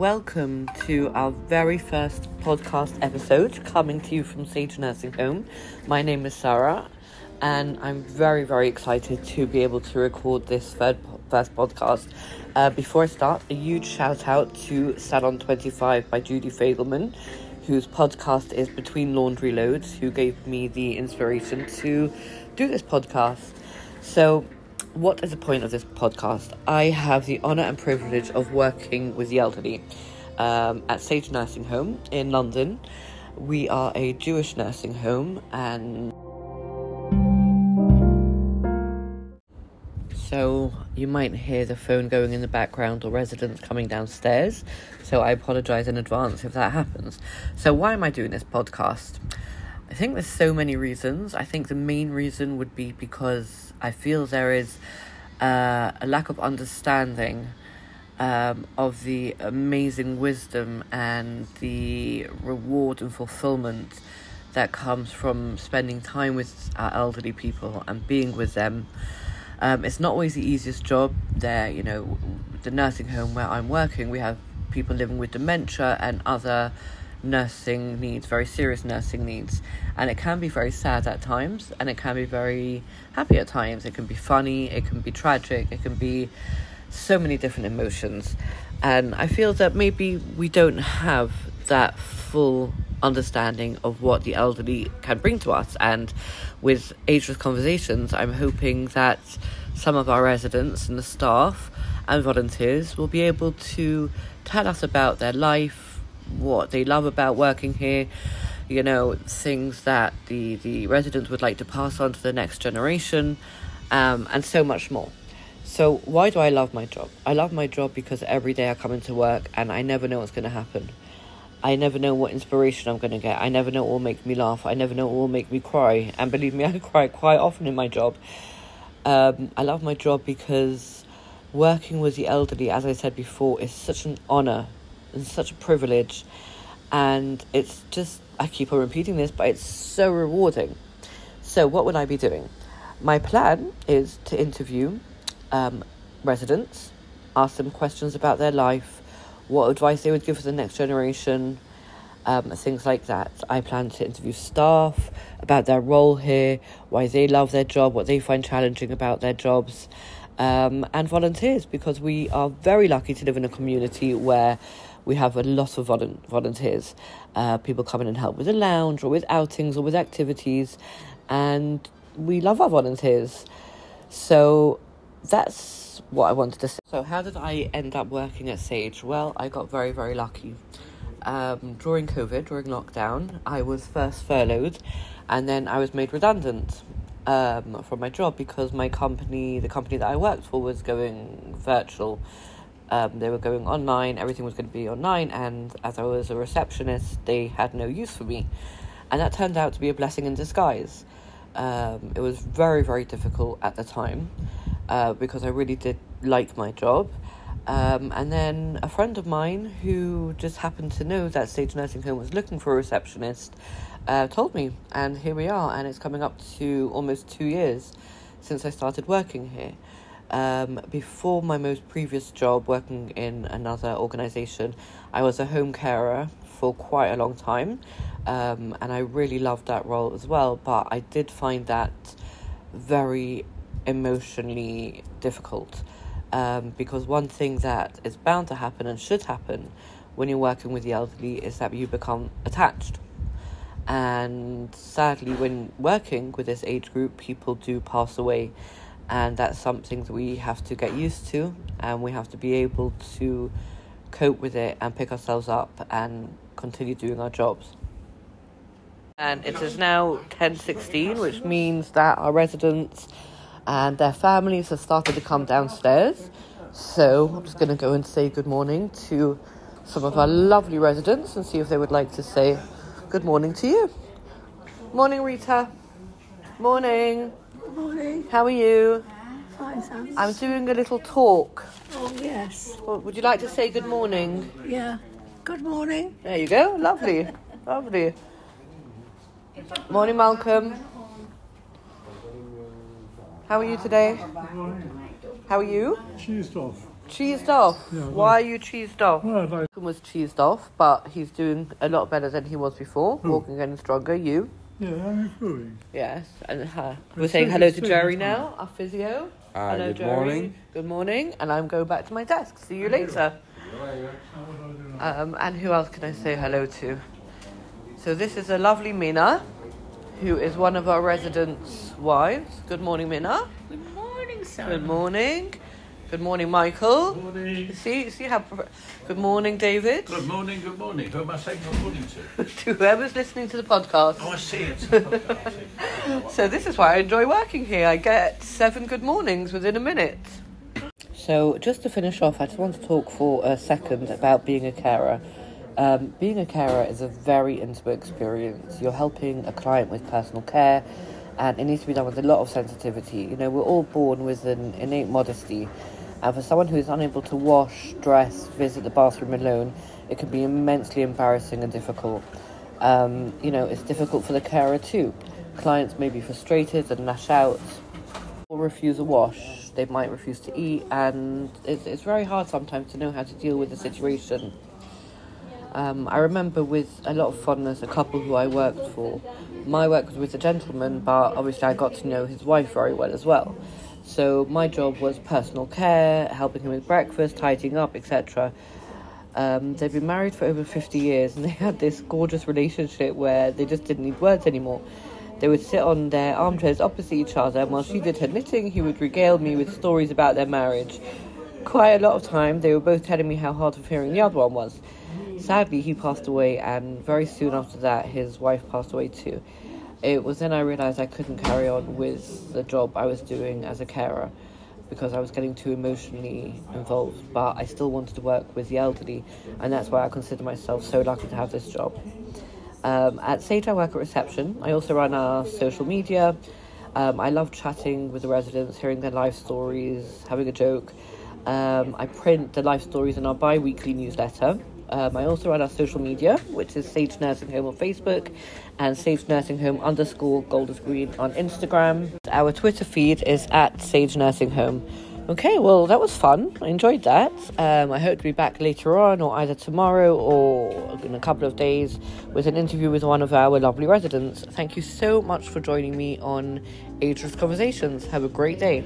welcome to our very first podcast episode coming to you from Sage Nursing Home. My name is Sarah, and I'm very, very excited to be able to record this third, first podcast. Uh, before I start, a huge shout out to Salon 25 by Judy Fagelman, whose podcast is Between Laundry Loads, who gave me the inspiration to do this podcast. So, what is the point of this podcast? I have the honour and privilege of working with the elderly um, at Sage Nursing Home in London. We are a Jewish nursing home, and so you might hear the phone going in the background or residents coming downstairs. So I apologise in advance if that happens. So, why am I doing this podcast? I think there's so many reasons. I think the main reason would be because I feel there is uh, a lack of understanding um, of the amazing wisdom and the reward and fulfillment that comes from spending time with our elderly people and being with them. Um, it's not always the easiest job. There, you know, the nursing home where I'm working, we have people living with dementia and other nursing needs, very serious nursing needs. And it can be very sad at times, and it can be very happy at times. It can be funny, it can be tragic, it can be so many different emotions. And I feel that maybe we don't have that full understanding of what the elderly can bring to us. And with Ageless Conversations, I'm hoping that some of our residents and the staff and volunteers will be able to tell us about their life, what they love about working here, you know, things that the, the residents would like to pass on to the next generation, um, and so much more. So, why do I love my job? I love my job because every day I come into work and I never know what's going to happen. I never know what inspiration I'm going to get. I never know what will make me laugh. I never know what will make me cry. And believe me, I cry quite often in my job. Um, I love my job because working with the elderly, as I said before, is such an honor and such a privilege. And it's just, I keep on repeating this, but it's so rewarding. So, what would I be doing? My plan is to interview um, residents, ask them questions about their life, what advice they would give for the next generation, um, things like that. I plan to interview staff about their role here, why they love their job, what they find challenging about their jobs, um, and volunteers because we are very lucky to live in a community where we have a lot of volu- volunteers. Uh, people come in and help with the lounge or with outings or with activities, and we love our volunteers. So that's what I wanted to say. So, how did I end up working at Sage? Well, I got very, very lucky. Um, during COVID, during lockdown, I was first furloughed and then I was made redundant um, from my job because my company, the company that I worked for, was going virtual. Um, they were going online, everything was going to be online, and as I was a receptionist, they had no use for me. And that turned out to be a blessing in disguise. Um, it was very, very difficult at the time uh, because I really did like my job. Um, and then a friend of mine who just happened to know that Sage Nursing Home was looking for a receptionist uh, told me, and here we are, and it's coming up to almost two years since I started working here. Um, before my most previous job, working in another organization, I was a home carer for quite a long time, um, and I really loved that role as well. But I did find that very emotionally difficult um, because one thing that is bound to happen and should happen when you're working with the elderly is that you become attached. And sadly, when working with this age group, people do pass away, and that's something that we have to get used to, and we have to be able to cope with it and pick ourselves up and continue doing our jobs. And it is now 10:16, which means that our residents and their families have started to come downstairs. So I'm just going to go and say good morning to some of our lovely residents and see if they would like to say good morning to you. Morning, Rita. Morning. Morning. How are you? Fine, thanks. I'm doing a little talk. Oh, yes. Well, Would you like to say good morning? Yeah. Good morning. There you go. Lovely. Lovely. Morning, Malcolm. How are you today? How are you? Cheesed off. Cheesed off. Yeah, Why are you cheesed off? Well, like, Malcolm was cheesed off, but he's doing a lot better than he was before. Who? Walking getting stronger. You. Yeah, I'm improving. Yes. And uh, we're saying still- hello to still Jerry it's now, our physio. Uh, hello, good Jerry. morning. Good morning. And I'm going back to my desk. See you later. Um, and who else can I say hello to? So this is a lovely Mina, who is one of our residents' wives. Good morning, Mina. Good morning, son. Good morning. Good morning, Michael. Good Morning. See, see how. Good morning, David. Good morning, good morning. Who am I saying good morning to? to whoever's listening to the podcast. Oh, I see it. So this is why I enjoy working here. I get seven good mornings within a minute. So just to finish off, I just want to talk for a second about being a carer. Um, being a carer is a very intimate experience. You're helping a client with personal care, and it needs to be done with a lot of sensitivity. You know, we're all born with an innate modesty, and for someone who is unable to wash, dress, visit the bathroom alone, it can be immensely embarrassing and difficult. Um, you know, it's difficult for the carer too. Clients may be frustrated and lash out or refuse a wash. They might refuse to eat, and it's, it's very hard sometimes to know how to deal with the situation. Um, I remember with a lot of fondness a couple who I worked for. My work was with a gentleman, but obviously I got to know his wife very well as well. So my job was personal care, helping him with breakfast, tidying up, etc. Um, they'd been married for over 50 years and they had this gorgeous relationship where they just didn't need words anymore. They would sit on their armchairs opposite each other, and while she did her knitting, he would regale me with stories about their marriage. Quite a lot of time, they were both telling me how hard of hearing the other one was. Sadly, he passed away, and very soon after that, his wife passed away too. It was then I realised I couldn't carry on with the job I was doing as a carer because I was getting too emotionally involved, but I still wanted to work with the elderly, and that's why I consider myself so lucky to have this job. Um, at Sage, I work at reception. I also run our social media. Um, I love chatting with the residents, hearing their life stories, having a joke. Um, I print the life stories in our bi weekly newsletter. Um, I also run our social media, which is Sage Nursing Home on Facebook and Sage Nursing Home underscore Golders Green on Instagram. Our Twitter feed is at Sage Nursing Home. Okay, well, that was fun. I enjoyed that. Um, I hope to be back later on, or either tomorrow or in a couple of days, with an interview with one of our lovely residents. Thank you so much for joining me on Ageless Conversations. Have a great day.